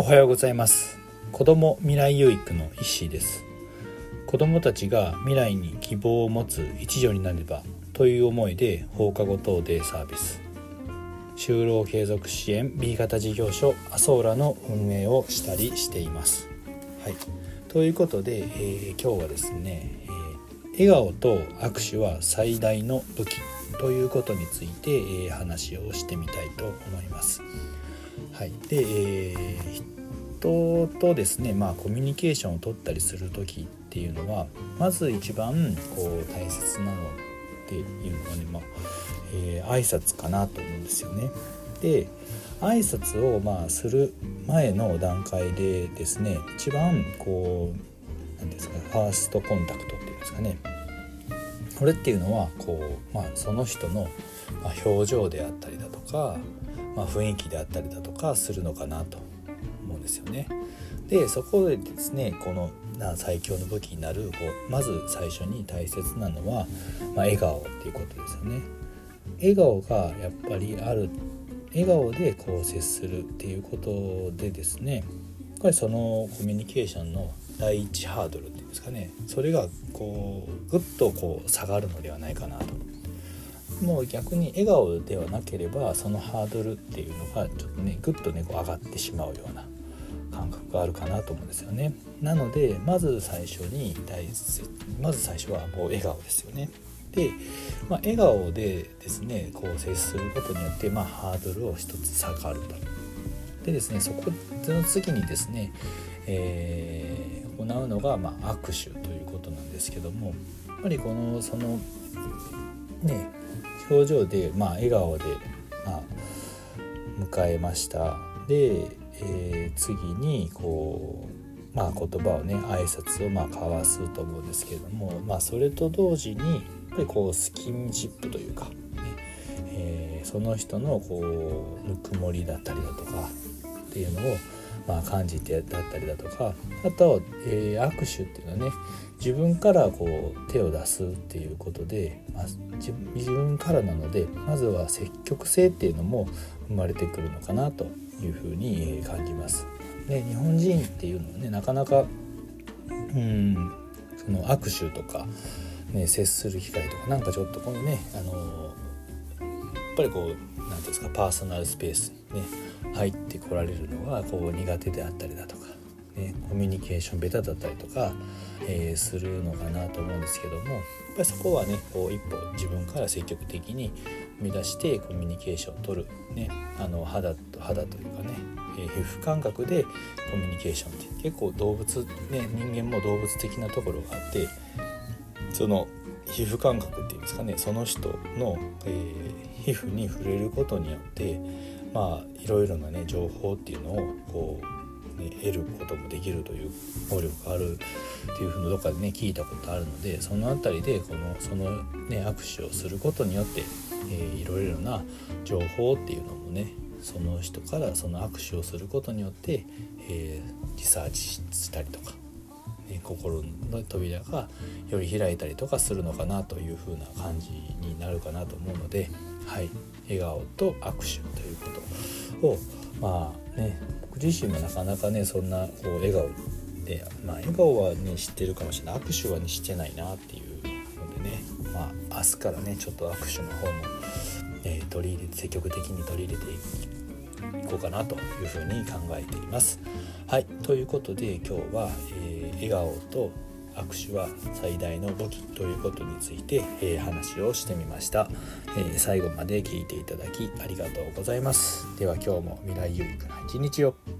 おはようございます。子ども未来有育の石井です。子どもたちが未来に希望を持つ一助になればという思いで放課後等デイサービス。就労継続支援 B 型事業所アソーラの運営をしたりしています。はい。ということで、えー、今日はですね、えー、笑顔と握手は最大の武器ということについて、えー、話をしてみたいと思います。はい、で、えー、人とですね、まあ、コミュニケーションを取ったりする時っていうのはまず一番こう大切なのっていうのはね、まあえー、挨拶かなと思うんですよね。で挨拶をまあする前の段階でですね一番こう何ですかファーストコンタクトっていうんですかねこれっていうのはこう、まあ、その人の表情であったりだとかまあ、雰囲気であったりだとかするのかなと思うんですよね。でそこでですねこの最強の武器になるこうまず最初に大切なのは、まあ、笑顔っていうことですよね。笑顔がやっぱりある笑顔でこう接するっていうことでですねやっぱりそのコミュニケーションの第一ハードルっていうんですかねそれがこうぐっとこう下がるのではないかなともう逆に笑顔ではなければそのハードルっていうのがちょっとねぐっとねこう上がってしまうような感覚があるかなと思うんですよね。なのでまず最初に大切まず最初はもう笑顔ですよね。で、まあ、笑顔でですねこう接することによって、まあ、ハードルを一つ下がると。でですねそこの次にですね、えー、行うのが、まあ、握手ということなんですけどもやっぱりこのそのね表情で、まあ、笑顔で、まあ、迎えました。で、えー、次にこう、まあ、言葉をね挨拶をまあ交わすと思うんですけれども、まあ、それと同時にやっぱりこうスキンシップというか、ねえー、その人のこうぬくもりだったりだとかっていうのをまあ、感じてだったりだとかあと、えー、握手っていうのはね自分からこう手を出すっていうことで、まあ、自分からなのでまずは積極性っていうのも生まれてくるのかなというふうに感じます。で日本人っていうのはねなかなかうんその握手とか、ね、接する機会とかなんかちょっとこのねあのやっぱりこう何て言うんですかパーソナルスペースにね入ってこられるのがこう苦手であったりだとか、ね、コミュニケーションベタだったりとか、えー、するのかなと思うんですけどもやっぱりそこはねこう一歩自分から積極的に生み出してコミュニケーションを取る、ね、あの肌と肌というかね、え、皮膚感覚でコミュニケーションって結構動物、ね、人間も動物的なところがあってその皮膚感覚っていうんですかねその人の、えー、皮膚に触れることによってまあいろいろなね情報っていうのをこう、ね、得ることもできるという能力があるっていうふうにどっかでね聞いたことあるのでその辺りでこのそのね握手をすることによって、えー、いろいろな情報っていうのもねその人からその握手をすることによって、えー、リサーチしたりとか、心の扉がより開いたりとかするのかなというふうな感じになるかなと思うので、はい、笑顔と握手ということをまあね僕自身もなかなかねそんなこう笑顔でまあ笑顔はね知ってるかもしれない握手はねしてないなっていうのでねまあ明日からねちょっと握手の方も、えー、取り入れて積極的に取り入れていいこうかなというふうに考えています。はい。ということで今日は、えー、笑顔と握手は最大の武器ということについて、えー、話をしてみました、えー、最後まで聞いていただきありがとうございます。では今日も未来有益な一日を。